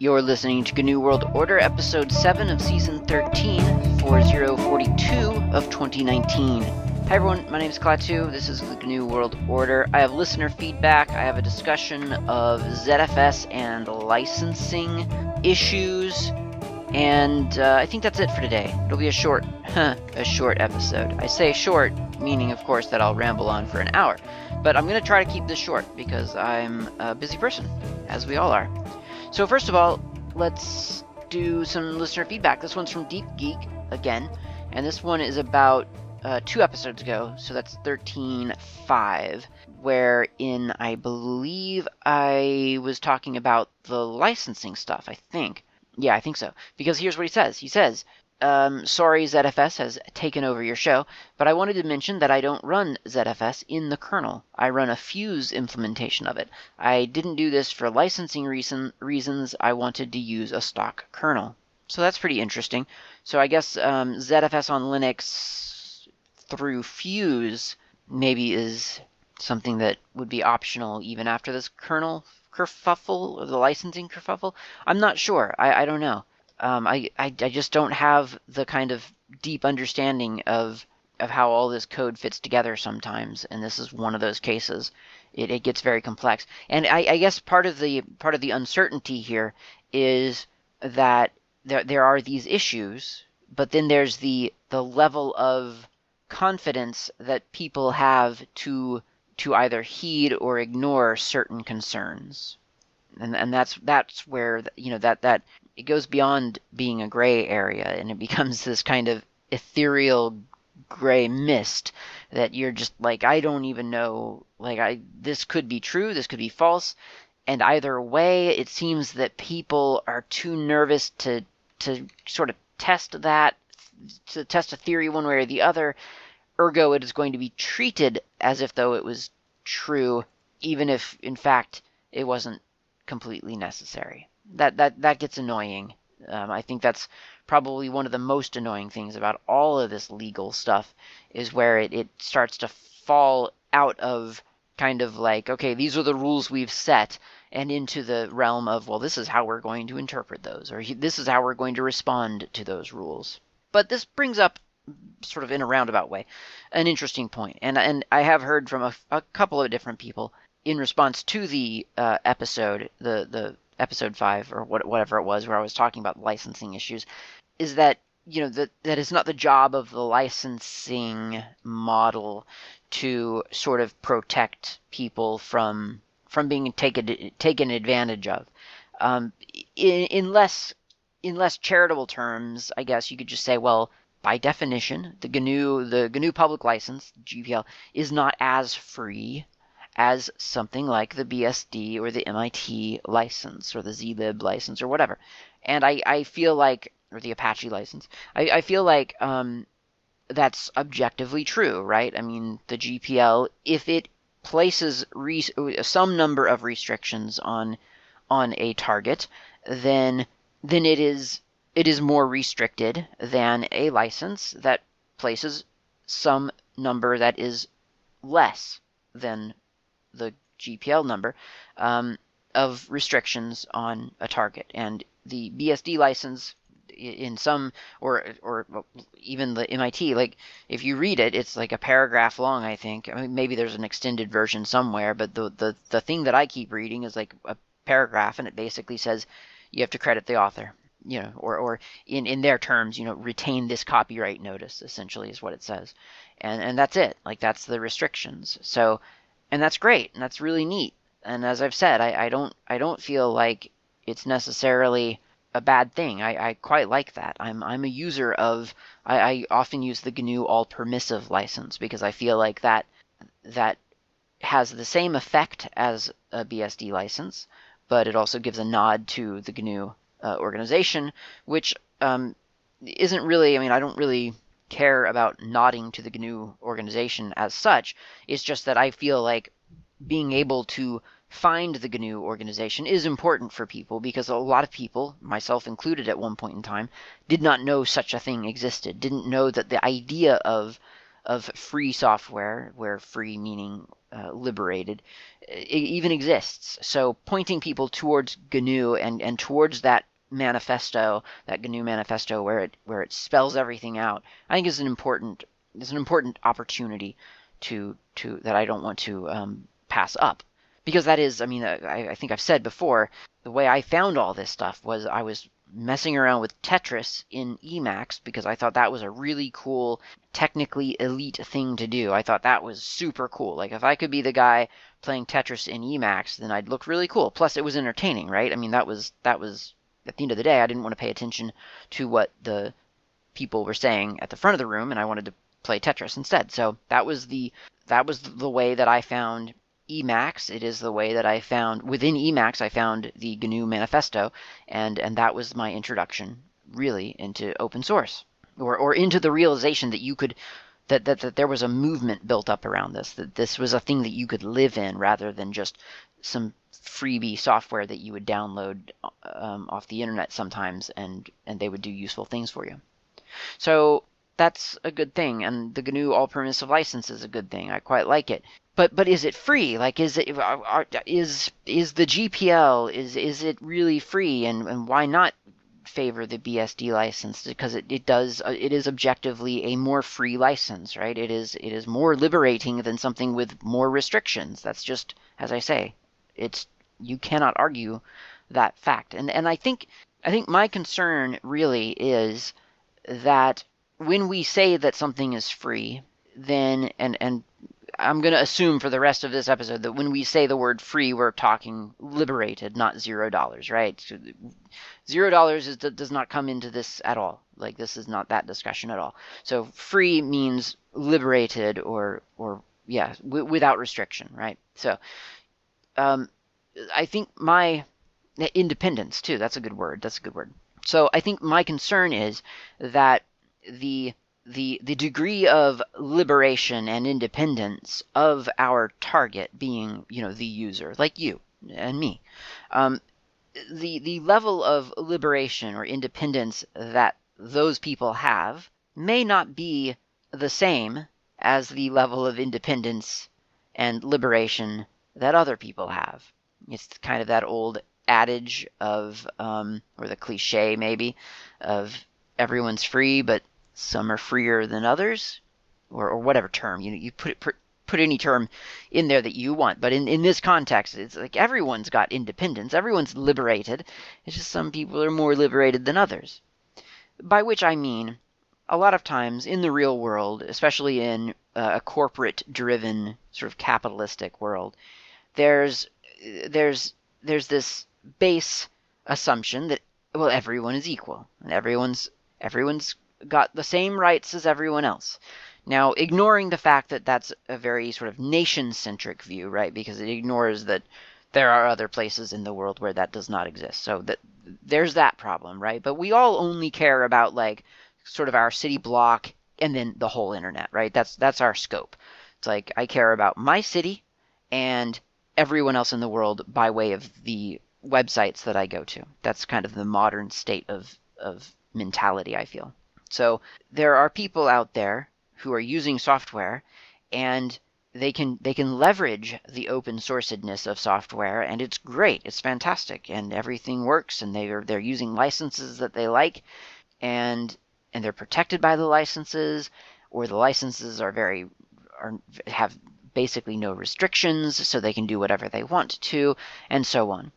You're listening to GNU World Order, episode 7 of season 13, 4042 of 2019. Hi everyone, my name is Klaatu. This is the GNU World Order. I have listener feedback. I have a discussion of ZFS and licensing issues. And uh, I think that's it for today. It'll be a short, a short episode. I say short, meaning, of course, that I'll ramble on for an hour. But I'm going to try to keep this short because I'm a busy person, as we all are. So, first of all, let's do some listener feedback. This one's from Deep Geek again, and this one is about uh, two episodes ago, so that's 13.5, wherein I believe I was talking about the licensing stuff, I think. Yeah, I think so. Because here's what he says. He says, um, sorry ZFS has taken over your show, but I wanted to mention that I don't run ZFS in the kernel. I run a Fuse implementation of it. I didn't do this for licensing reason, reasons. I wanted to use a stock kernel. So that's pretty interesting. So I guess um, ZFS on Linux through Fuse maybe is something that would be optional even after this kernel kerfuffle or the licensing kerfuffle. I'm not sure. I, I don't know. Um, I, I, I just don't have the kind of deep understanding of of how all this code fits together sometimes, and this is one of those cases. It, it gets very complex, and I, I guess part of the part of the uncertainty here is that there there are these issues, but then there's the the level of confidence that people have to to either heed or ignore certain concerns and and that's that's where you know that that it goes beyond being a gray area and it becomes this kind of ethereal gray mist that you're just like I don't even know like I this could be true this could be false and either way it seems that people are too nervous to to sort of test that to test a theory one way or the other ergo it is going to be treated as if though it was true even if in fact it wasn't completely necessary. That that that gets annoying. Um, I think that's probably one of the most annoying things about all of this legal stuff is where it, it starts to fall out of kind of like okay these are the rules we've set and into the realm of well this is how we're going to interpret those or this is how we're going to respond to those rules but this brings up sort of in a roundabout way an interesting point and and I have heard from a, a couple of different people in response to the uh, episode, the the episode five or what, whatever it was, where I was talking about licensing issues, is that you know that that is not the job of the licensing model to sort of protect people from from being taken taken advantage of. Um, in, in less in less charitable terms, I guess you could just say, well, by definition, the GNU the GNU public license GPL is not as free as something like the BSD or the MIT license or the zlib license or whatever. And I, I feel like, or the Apache license, I, I feel like um, that's objectively true, right? I mean, the GPL, if it places some number of restrictions on on a target, then then it is it is more restricted than a license that places some number that is less than the GPL number um, of restrictions on a target. And the BSD license in some or or even the MIT like if you read it it's like a paragraph long I think. I mean maybe there's an extended version somewhere but the the the thing that I keep reading is like a paragraph and it basically says you have to credit the author you know or or in in their terms you know retain this copyright notice essentially is what it says. And and that's it. Like that's the restrictions. So and that's great and that's really neat. And as i've said i, I don't i don't feel like it's necessarily a bad thing. I, I quite like that. I'm i'm a user of I, I often use the gnu all permissive license because i feel like that that has the same effect as a bsd license but it also gives a nod to the gnu uh, organization which um, isn't really i mean i don't really care about nodding to the GNU organization as such. It's just that I feel like being able to find the GNU organization is important for people because a lot of people, myself included at one point in time, did not know such a thing existed, didn't know that the idea of of free software, where free meaning uh, liberated, even exists. So pointing people towards GNU and, and towards that manifesto, that GNU manifesto, where it where it spells everything out, I think is an important is an important opportunity to to that I don't want to um, pass up because that is, I mean, I, I think I've said before, the way I found all this stuff was I was messing around with Tetris in Emacs because I thought that was a really cool, technically elite thing to do. I thought that was super cool. Like if I could be the guy playing Tetris in Emacs, then I'd look really cool. Plus it was entertaining, right? I mean that was that was at the end of the day I didn't want to pay attention to what the people were saying at the front of the room and I wanted to play Tetris instead. So that was the that was the way that I found Emacs. It is the way that I found within Emacs I found the GNU manifesto, and and that was my introduction really into open source, or or into the realization that you could. That, that, that there was a movement built up around this, that this was a thing that you could live in rather than just some freebie software that you would download um, off the internet sometimes and, and they would do useful things for you. So that's a good thing, and the GNU all permissive license is a good thing. I quite like it but but is it free? Like is it are, is is the GPL is is it really free? And and why not favor the BSD license? Because it, it does uh, it is objectively a more free license, right? It is it is more liberating than something with more restrictions. That's just as I say, it's you cannot argue that fact. And and I think I think my concern really is that when we say that something is free, then and and I'm going to assume for the rest of this episode that when we say the word free, we're talking liberated, not zero dollars, right? Zero dollars is, does not come into this at all. Like this is not that discussion at all. So free means liberated or or yeah, w- without restriction, right? So um, I think my independence too. That's a good word. That's a good word. So I think my concern is that the the the degree of liberation and independence of our target being you know the user like you and me um, the the level of liberation or independence that those people have may not be the same as the level of independence and liberation that other people have it's kind of that old adage of um, or the cliche maybe of everyone's free but some are freer than others, or, or whatever term you you put it put, put any term in there that you want. But in in this context, it's like everyone's got independence, everyone's liberated. It's just some people are more liberated than others. By which I mean, a lot of times in the real world, especially in uh, a corporate-driven sort of capitalistic world, there's there's there's this base assumption that well everyone is equal and everyone's everyone's got the same rights as everyone else. Now, ignoring the fact that that's a very sort of nation centric view, right? Because it ignores that there are other places in the world where that does not exist. So that there's that problem, right? But we all only care about like sort of our city block and then the whole internet, right? That's that's our scope. It's like I care about my city and everyone else in the world by way of the websites that I go to. That's kind of the modern state of of mentality, I feel. So there are people out there who are using software and they can they can leverage the open sourcedness of software and it's great it's fantastic and everything works and they're they're using licenses that they like and and they're protected by the licenses or the licenses are very are have basically no restrictions so they can do whatever they want to and so on.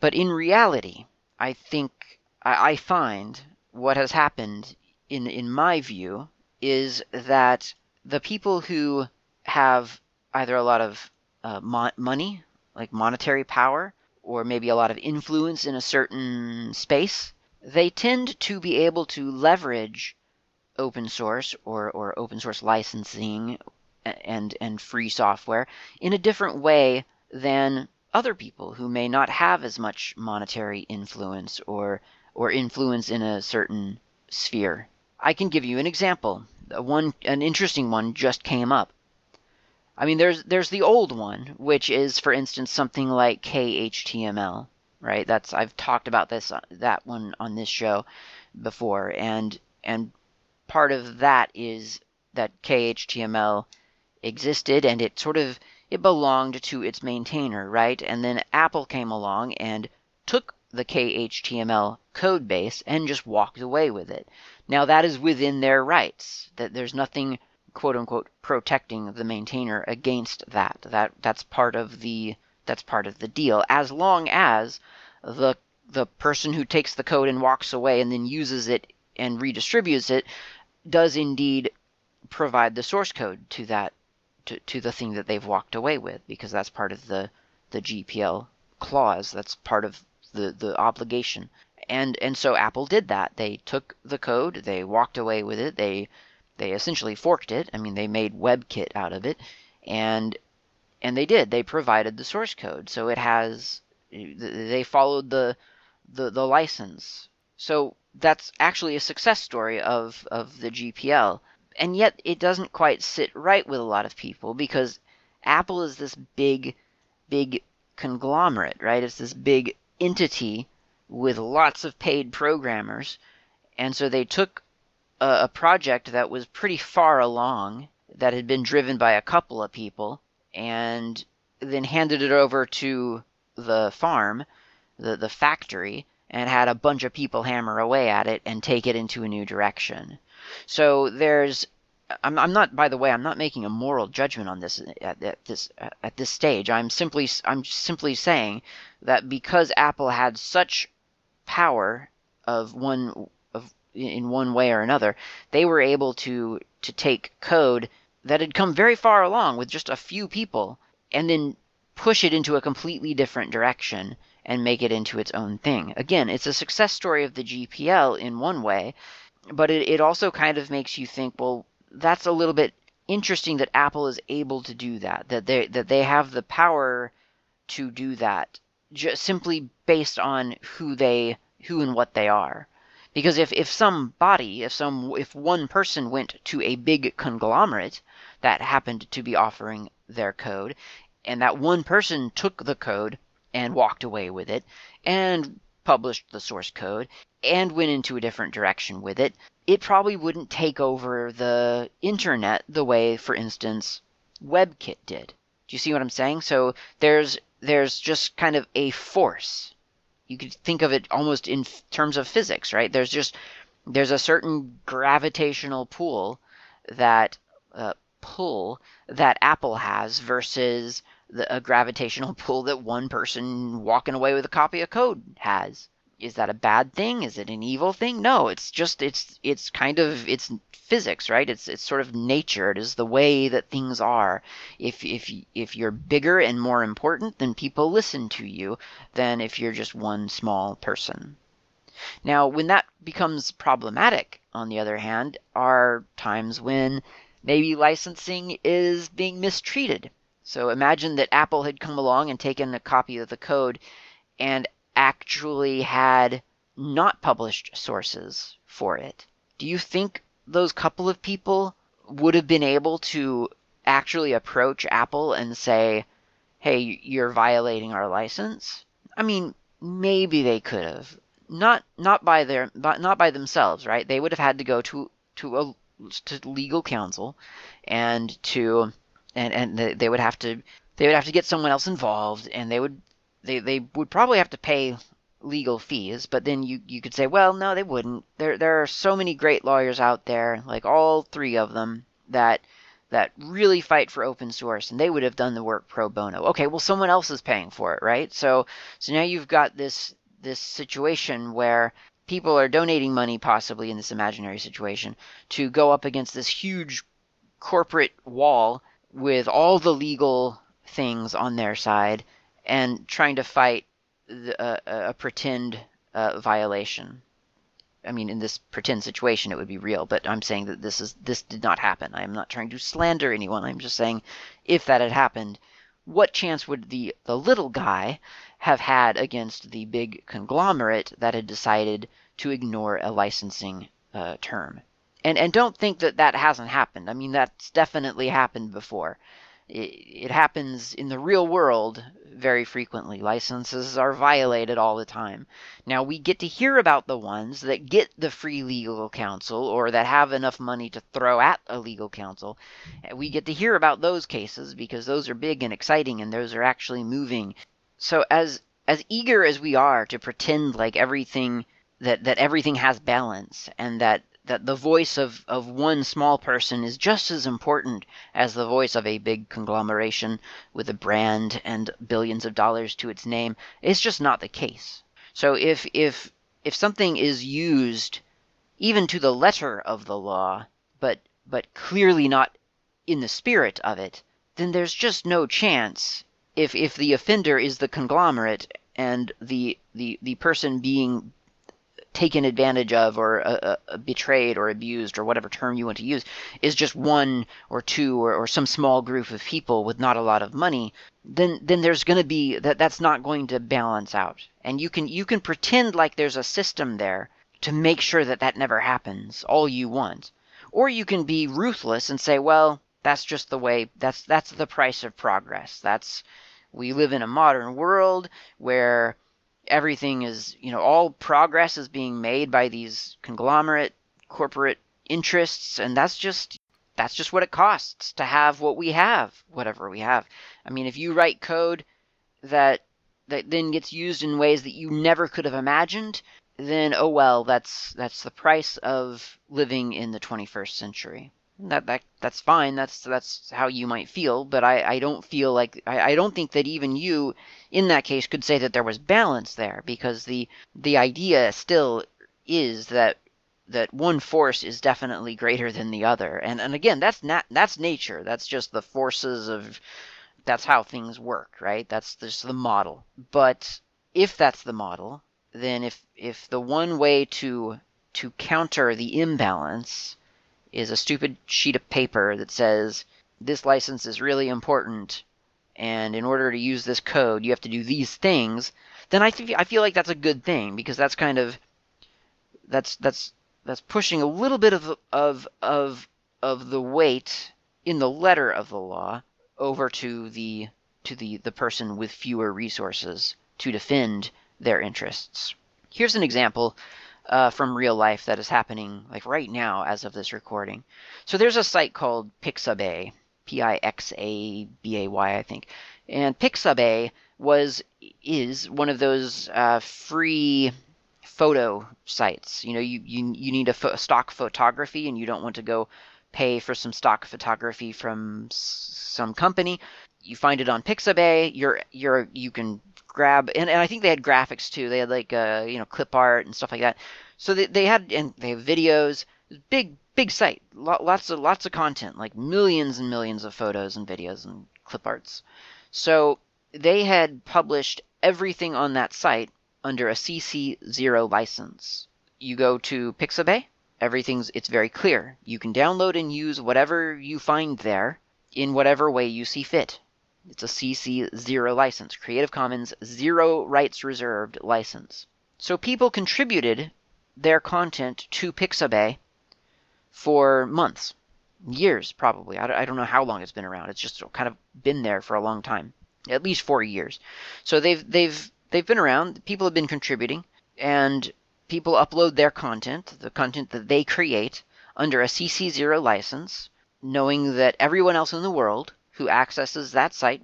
But in reality i think i, I find what has happened in in my view, is that the people who have either a lot of uh, mo- money, like monetary power, or maybe a lot of influence in a certain space, they tend to be able to leverage open source or, or open source licensing and and free software in a different way than other people who may not have as much monetary influence or or influence in a certain sphere. I can give you an example. One, an interesting one just came up. I mean, there's there's the old one, which is, for instance, something like KHTML, right? That's I've talked about this uh, that one on this show before, and and part of that is that KHTML existed and it sort of it belonged to its maintainer, right? And then Apple came along and took the KHTML code base and just walked away with it. Now that is within their rights. That there's nothing quote unquote protecting the maintainer against that. That that's part of the that's part of the deal. As long as the the person who takes the code and walks away and then uses it and redistributes it does indeed provide the source code to that to, to the thing that they've walked away with because that's part of the the GPL clause. That's part of the the obligation. And and so Apple did that. They took the code, they walked away with it, they they essentially forked it. I mean, they made WebKit out of it, and and they did. They provided the source code, so it has. They followed the the, the license. So that's actually a success story of of the GPL and yet it doesn't quite sit right with a lot of people because Apple is this big, big conglomerate, right? It's this big entity with lots of paid programmers. And so they took a, a project that was pretty far along, that had been driven by a couple of people, and then handed it over to the farm, the, the factory, and had a bunch of people hammer away at it and take it into a new direction. So there's I'm, I'm not by the way I'm not making a moral judgment on this at, at this at this stage. I'm simply I'm simply saying that because Apple had such power of one of in one way or another, they were able to to take code that had come very far along with just a few people and then push it into a completely different direction and make it into its own thing. Again, it's a success story of the GPL in one way, but it, it also kind of makes you think, well, that's a little bit interesting that Apple is able to do that. That they that they have the power to do that just simply based on who they who and what they are. Because if, if some body, if some if one person went to a big conglomerate that happened to be offering their code, and that one person took the code and walked away with it, and published the source code, and went into a different direction with it, it probably wouldn't take over the internet the way, for instance, WebKit did. Do you see what I'm saying? So there's there's just kind of a force. You could think of it almost in terms of physics, right? There's just there's a certain gravitational pull that uh, pull that Apple has versus the, a gravitational pull that one person walking away with a copy of code has is that a bad thing? Is it an evil thing? No, it's just it's it's kind of it's physics, right? It's it's sort of nature. It is the way that things are. If if if you're bigger and more important, then people listen to you than if you're just one small person. Now, when that becomes problematic, on the other hand, are times when maybe licensing is being mistreated. So imagine that Apple had come along and taken a copy of the code and actually had not published sources for it. Do you think those couple of people would have been able to actually approach Apple and say, "Hey, you're violating our license"? I mean, maybe they could have. Not not by their not by themselves, right? They would have had to go to to a to legal counsel and to and and they would have to they would have to get someone else involved and they would they they would probably have to pay legal fees, but then you you could say, well, no, they wouldn't. There there are so many great lawyers out there, like all three of them, that that really fight for open source, and they would have done the work pro bono. Okay, well, someone else is paying for it, right? So so now you've got this this situation where people are donating money, possibly in this imaginary situation, to go up against this huge corporate wall with all the legal things on their side and trying to fight the, uh, a pretend uh, violation. I mean, in this pretend situation, it would be real, but I'm saying that this is this did not happen. I am not trying to slander anyone. I'm just saying, if that had happened, what chance would the the little guy have had against the big conglomerate that had decided to ignore a licensing uh, term? And and don't think that that hasn't happened. I mean, that's definitely happened before. it, it happens in the real world very frequently. Licenses are violated all the time. Now, we get to hear about the ones that get the free legal counsel or that have enough money to throw at a legal counsel. We get to hear about those cases because those are big and exciting and those are actually moving. So, as as eager as we are to pretend like everything that that everything has balance and that that the voice of, of one small person is just as important as the voice of a big conglomeration with a brand and billions of dollars to its name. It's just not the case. So if if if something is used even to the letter of the law, but but clearly not in the spirit of it, then there's just no chance if if the offender is the conglomerate and the the the person being taken advantage of or uh, uh, betrayed or abused or whatever term you want to use is just one or two or, or some small group of people with not a lot of money then then there's going to be that that's not going to balance out. And you can you can pretend like there's a system there to make sure that that never happens all you want. Or you can be ruthless and say well that's just the way that's that's the price of progress. That's we live in a modern world where everything is, you know, all progress is being made by these conglomerate corporate interests, and that's just that's just what it costs to have what we have, whatever we have. I mean, if you write code that that then gets used in ways that you never could have imagined, then oh well, that's that's the price of living in the 21st century that that that's fine. That's that's how you might feel, but I, I don't feel like I, I don't think that even you in that case could say that there was balance there because the the idea still is that that one force is definitely greater than the other. And and again, that's not that's nature. That's just the forces of that's how things work, right? That's just the model. But if that's the model, then if if the one way to to counter the imbalance is a stupid sheet of paper that says this license is really important and in order to use this code you have to do these things then I, th- I feel like that's a good thing because that's kind of that's that's that's pushing a little bit of of of of the weight in the letter of the law over to the to the the person with fewer resources to defend their interests. Here's an example uh, from real life that is happening like right now as of this recording. So there's a site called Pixabay, P-I-X-A-B-A-Y, I think, and Pixabay was is one of those uh, free photo sites. You know, you you you need a fo- stock photography, and you don't want to go pay for some stock photography from s- some company. You find it on Pixabay. You're you're you can grab and, and I think they had graphics too. They had like uh, you know clip art and stuff like that. So they, they had and they have videos. Big big site. Lots of lots of content, like millions and millions of photos and videos and clip arts. So they had published everything on that site under a CC0 license. You go to Pixabay, everything's it's very clear. You can download and use whatever you find there in whatever way you see fit. It's a CC zero license, Creative Commons zero rights reserved license. So people contributed their content to Pixabay for months, years probably. I don't know how long it's been around. It's just kind of been there for a long time, at least four years. So they've they've they've been around. People have been contributing, and people upload their content, the content that they create, under a CC0 license, knowing that everyone else in the world who accesses that site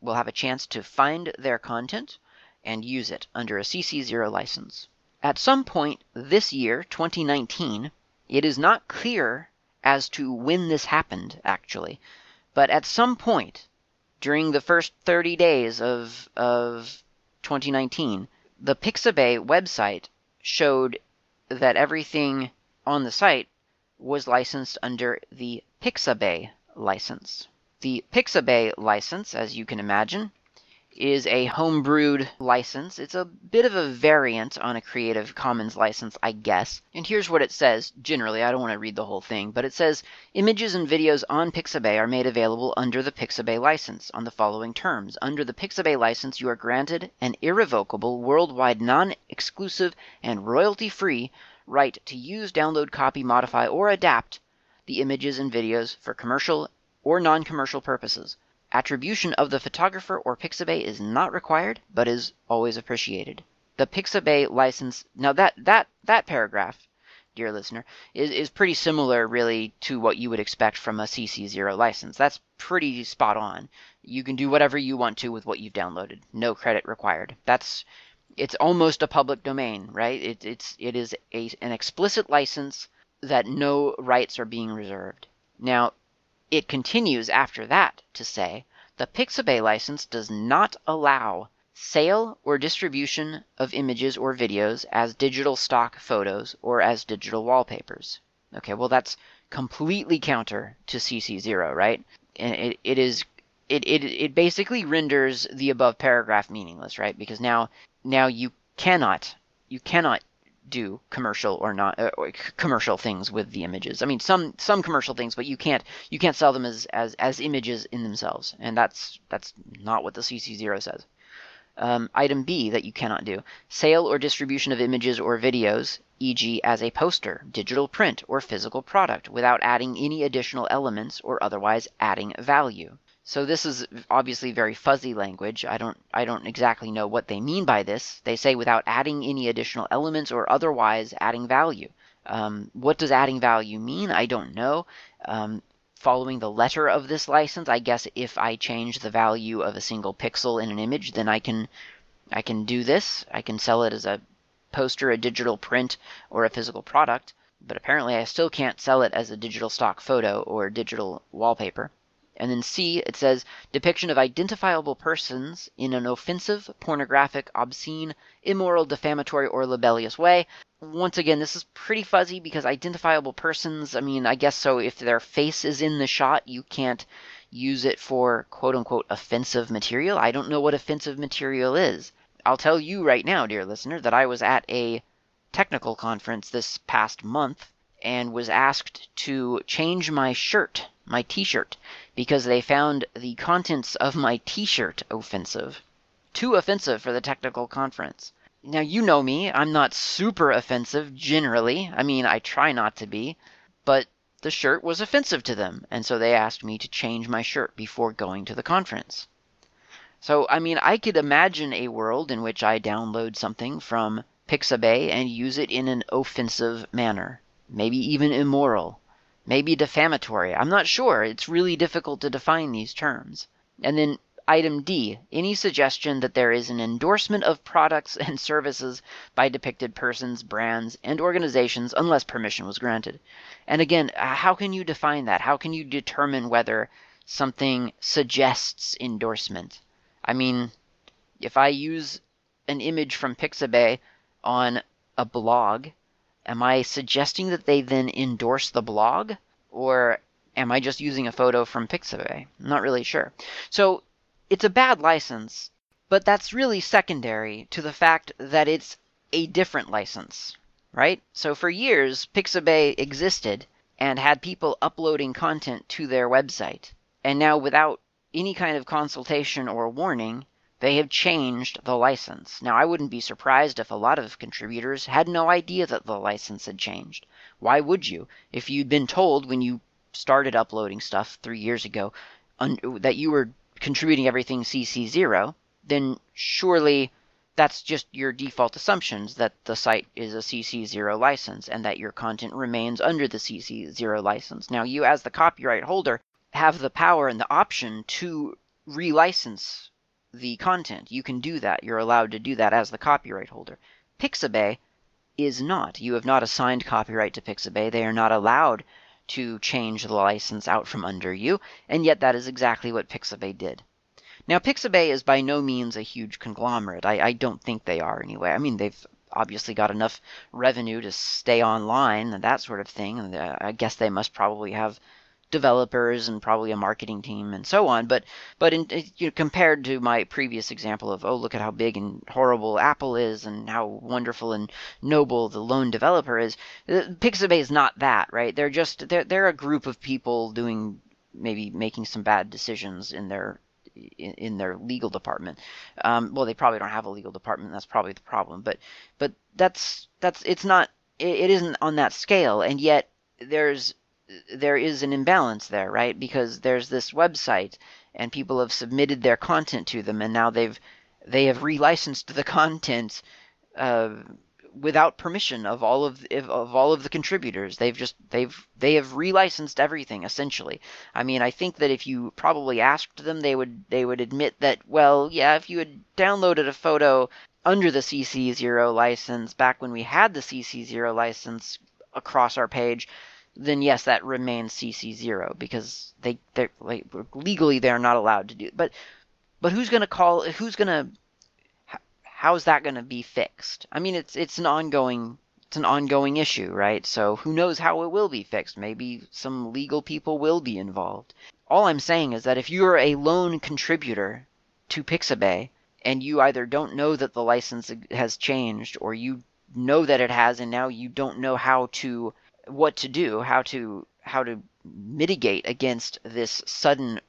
will have a chance to find their content and use it under a CC0 license. At some point this year, 2019, it is not clear as to when this happened, actually, but at some point during the first 30 days of, of 2019, the Pixabay website showed that everything on the site was licensed under the Pixabay license. The Pixabay license, as you can imagine, is a homebrewed license. It's a bit of a variant on a Creative Commons license, I guess. And here's what it says generally. I don't want to read the whole thing, but it says images and videos on Pixabay are made available under the Pixabay license on the following terms. Under the Pixabay license, you are granted an irrevocable, worldwide, non exclusive, and royalty free right to use, download, copy, modify, or adapt the images and videos for commercial or non commercial purposes. Attribution of the photographer or Pixabay is not required, but is always appreciated. The Pixabay license. Now that that that paragraph, dear listener, is, is pretty similar, really, to what you would expect from a CC0 license. That's pretty spot on. You can do whatever you want to with what you've downloaded. No credit required. That's it's almost a public domain, right? It, it's it is a, an explicit license that no rights are being reserved. Now, it continues after that to say the Pixabay license does not allow sale or distribution of images or videos as digital stock photos or as digital wallpapers. Okay, well that's completely counter to CC0, right? And it, it is it, it it basically renders the above paragraph meaningless, right? Because now now you cannot you cannot do commercial or not uh, commercial things with the images. I mean, some some commercial things, but you can't you can't sell them as as as images in themselves, and that's that's not what the CC0 says. Um, item B that you cannot do sale or distribution of images or videos, e.g., as a poster, digital print, or physical product, without adding any additional elements or otherwise adding value. So this is obviously very fuzzy language. I don't I don't exactly know what they mean by this. They say without adding any additional elements or otherwise adding value. Um, what does adding value mean? I don't know. Um, following the letter of this license, I guess if I change the value of a single pixel in an image, then I can I can do this. I can sell it as a poster, a digital print, or a physical product. But apparently, I still can't sell it as a digital stock photo or digital wallpaper. And then C, it says depiction of identifiable persons in an offensive, pornographic, obscene, immoral, defamatory, or libellous way. Once again, this is pretty fuzzy because identifiable persons, I mean, I guess so if their face is in the shot, you can't use it for quote unquote offensive material. I don't know what offensive material is. I'll tell you right now, dear listener, that I was at a technical conference this past month and was asked to change my shirt, my t shirt, because they found the contents of my t shirt offensive. Too offensive for the technical conference. Now, you know me, I'm not super offensive generally. I mean, I try not to be, but the shirt was offensive to them, and so they asked me to change my shirt before going to the conference. So, I mean, I could imagine a world in which I download something from Pixabay and use it in an offensive manner maybe even immoral, maybe defamatory. I'm not sure. It's really difficult to define these terms. And then item D, any suggestion that there is an endorsement of products and services by depicted persons, brands, and organizations unless permission was granted. And again, uh, how can you define that? How can you determine whether something suggests endorsement? I mean, if I use an image from Pixabay on a blog Am I suggesting that they then endorse the blog? Or am I just using a photo from Pixabay? I'm not really sure. So it's a bad license, but that's really secondary to the fact that it's a different license, right? So for years, Pixabay existed and had people uploading content to their website. And now, without any kind of consultation or warning, they have changed the license. Now, I wouldn't be surprised if a lot of contributors had no idea that the license had changed. Why would you? If you'd been told when you started uploading stuff three years ago un- that you were contributing everything CC0, then surely that's just your default assumptions that the site is a CC0 license and that your content remains under the CC0 license. Now, you, as the copyright holder, have the power and the option to relicense the content. You can do that. You're allowed to do that as the copyright holder. Pixabay is not. You have not assigned copyright to Pixabay. They are not allowed to change the license out from under you, and yet that is exactly what Pixabay did. Now, Pixabay is by no means a huge conglomerate. I, I don't think they are anyway. I mean, they've obviously got enough revenue to stay online and that sort of thing. And uh, I guess they must probably have developers and probably a marketing team and so on. But but in, you know, compared to my previous example of oh look at how big and horrible Apple is and how wonderful and noble the lone developer is, uh, Pixabay is not that right. They're just they're they're a group of people doing maybe making some bad decisions in their in, in their legal department. Um, well, they probably don't have a legal department. That's probably the problem. But but that's that's it's not it, it isn't on that scale, and yet there's there is an imbalance there, right? Because there's this website and people have submitted their content to them, and now they've they have relicensed the content uh, without permission of all of of all of the contributors. They've just they've they have relicensed everything essentially. I mean, I think that if you probably asked them, they would they would admit that well, yeah, if you had downloaded a photo under the CC0 license back when we had the CC0 license across our page, then yes, that remains CC0 because they they like legally they're not allowed to do. But but who's to call? Who's to how's that to be fixed? I mean, it's it's an ongoing it's an ongoing issue, right? So who knows how it will be fixed? Maybe some legal people will be involved. All I'm saying is that if you're a lone contributor to Pixabay and you either don't know that the license has changed or you know that it has and now you don't know how to what to do, how to how to mitigate against this sudden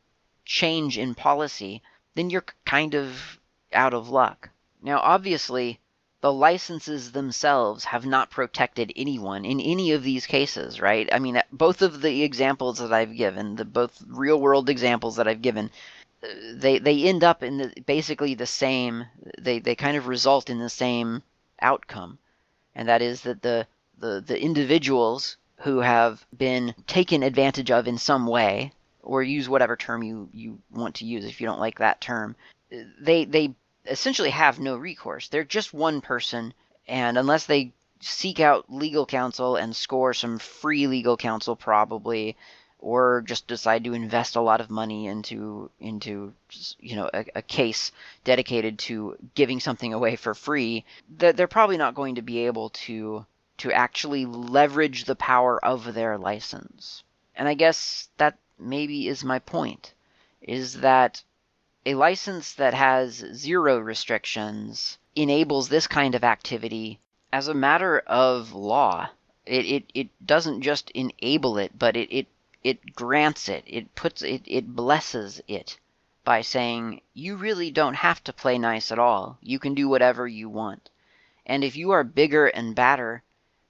change in policy, then you're kind of out of luck. Now, obviously, the licenses themselves have not protected anyone in any of these cases, right? I mean, both of the examples that I've given, the both real world examples that I've given, uh, they they end up in the, basically the same. They they kind of result in the same outcome, and that is that the the the individuals who have been taken advantage of in some way, or use whatever term you you want to use if you don't like that term, they they essentially have no recourse. They're just one person, and unless they seek out legal counsel and score some free legal counsel, probably, or just decide to invest a lot of money into into you know a, a case dedicated to giving something away for free, they're probably not going to be able to to actually leverage the power of their license. And I guess that maybe is my point, is that a license that has zero restrictions enables this kind of activity as a matter of law. It, it, it doesn't just enable it, but it, it, it grants it. It puts it, it blesses it by saying, you really don't have to play nice at all. You can do whatever you want. And if you are bigger and badder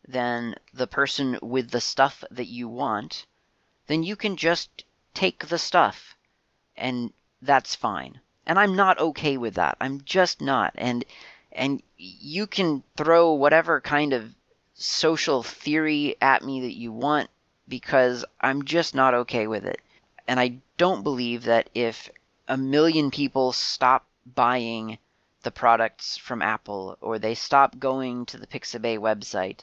than the person with the stuff that you want, then you can just take the stuff and that's fine. And I'm not okay with that. I'm just not. And and you can throw whatever kind of social theory at me that you want because I'm just not okay with it. And I don't believe that if a million people stop buying the products from Apple or they stop going to the Pixabay website,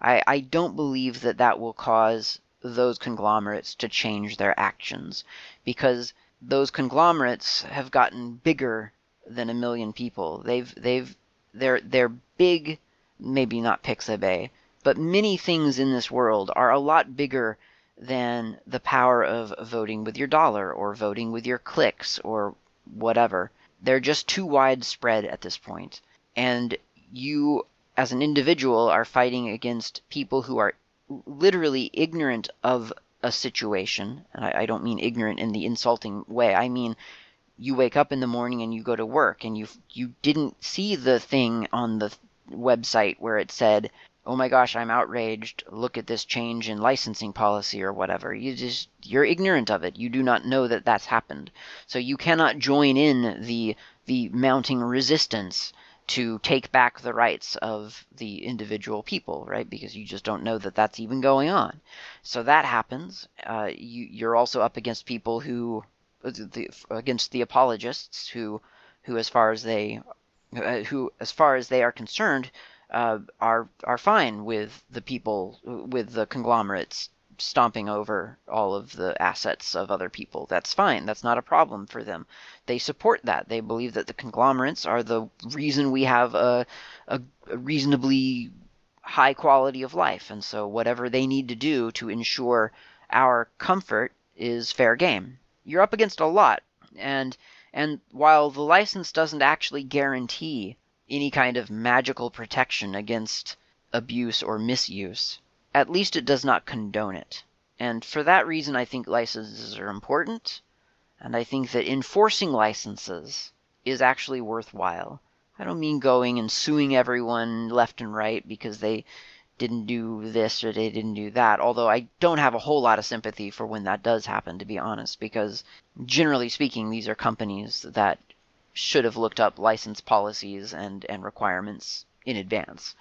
I, I don't believe that that will cause those conglomerates to change their actions because those conglomerates have gotten bigger than a million people. They've they've they're they're big, maybe not Pixabay, but many things in this world are a lot bigger than the power of voting with your dollar or voting with your clicks or whatever. They're just too widespread at this point. And you as an individual are fighting against people who are literally ignorant of a situation, and I, I don't mean ignorant in the insulting way. I mean you wake up in the morning and you go to work and you you didn't see the thing on the website where it said oh my gosh i'm outraged look at this change in licensing policy or whatever you just you're ignorant of it you do not know that that's happened so you cannot join in the the mounting resistance to take back the rights of the individual people, right? Because you just don't know that that's even going on. So that happens. Uh, you, you're also up against people who, the, against the apologists who, who as far as they, uh, who as far as they are concerned, uh, are are fine with the people with the conglomerates stomping over all of the assets of other people. That's fine. That's not a problem for them. They support that. They believe that the conglomerates are the reason we have a, a, a reasonably high quality of life. And so whatever they need to do to ensure our comfort is fair game. You're up against a lot. And and while the license doesn't actually guarantee any kind of magical protection against abuse or misuse, at least it does not condone it. And for that reason, I think licenses are important, and I think that enforcing licenses is actually worthwhile. I don't mean going and suing everyone left and right because they didn't do this or they didn't do that. Although I don't have a whole lot of sympathy for when that does happen, to be honest, because generally speaking, these are companies that should have looked up license policies and, and requirements in advance.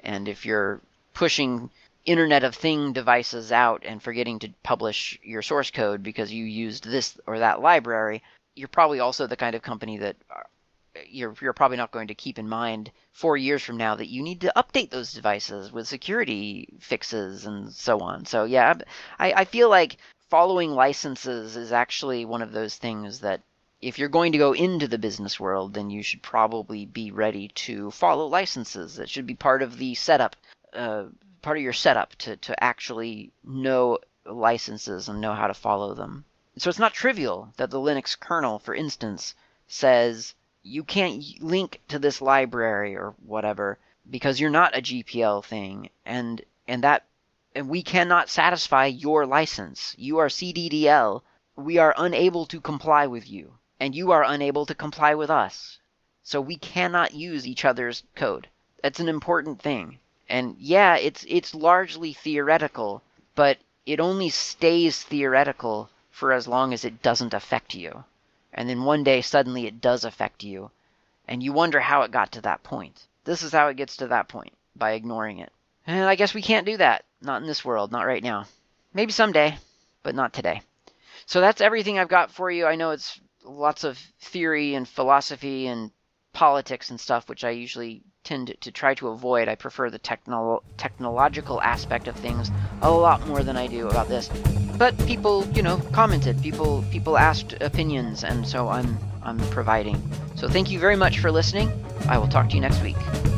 And if you're pushing Internet of Thing devices out and forgetting to publish your source code because you used this or that library, you're probably also the kind of company that uh, you're you're probably not going to keep in mind four years from now that you need to update those devices with security fixes and so on. So yeah, I, I feel like following licenses is actually one of those things that if you're going to go into the business world, then you should probably be ready to follow licenses. That should be part of the setup, uh, part of your setup to, to actually know licenses and know how to follow them. So it's not trivial that the Linux kernel, for instance, says you can't link to this library or whatever because you're not a GPL thing and and that and we cannot satisfy your license. You are CDDL. We are unable to comply with you and you are unable to comply with us. So we cannot use each other's code. That's an important thing. And yeah, it's it's largely theoretical, but it only stays theoretical for as long as it doesn't affect you and then one day suddenly it does affect you, and you wonder how it got to that point. This is how it gets to that point by ignoring it. And I guess we can't do that. Not in this world, not right now. Maybe someday, but not today. So that's everything I've got for you. I know it's lots of theory and philosophy and politics and stuff, which I usually tend to try to avoid. I prefer the techno- technological aspect of things a lot more than I do about this. But people, you know, commented. People people asked opinions, and so I'm I'm providing. So thank you very much for listening. I will talk to you next week.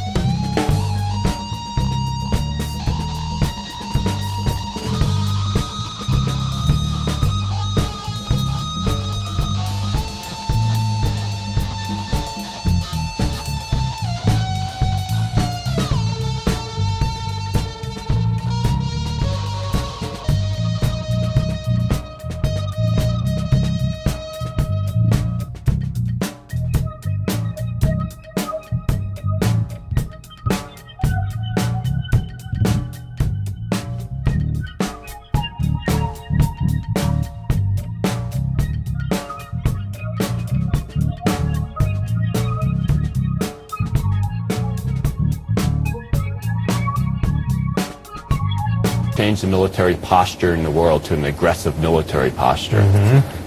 The military posture in the world to an aggressive military posture. Mm-hmm.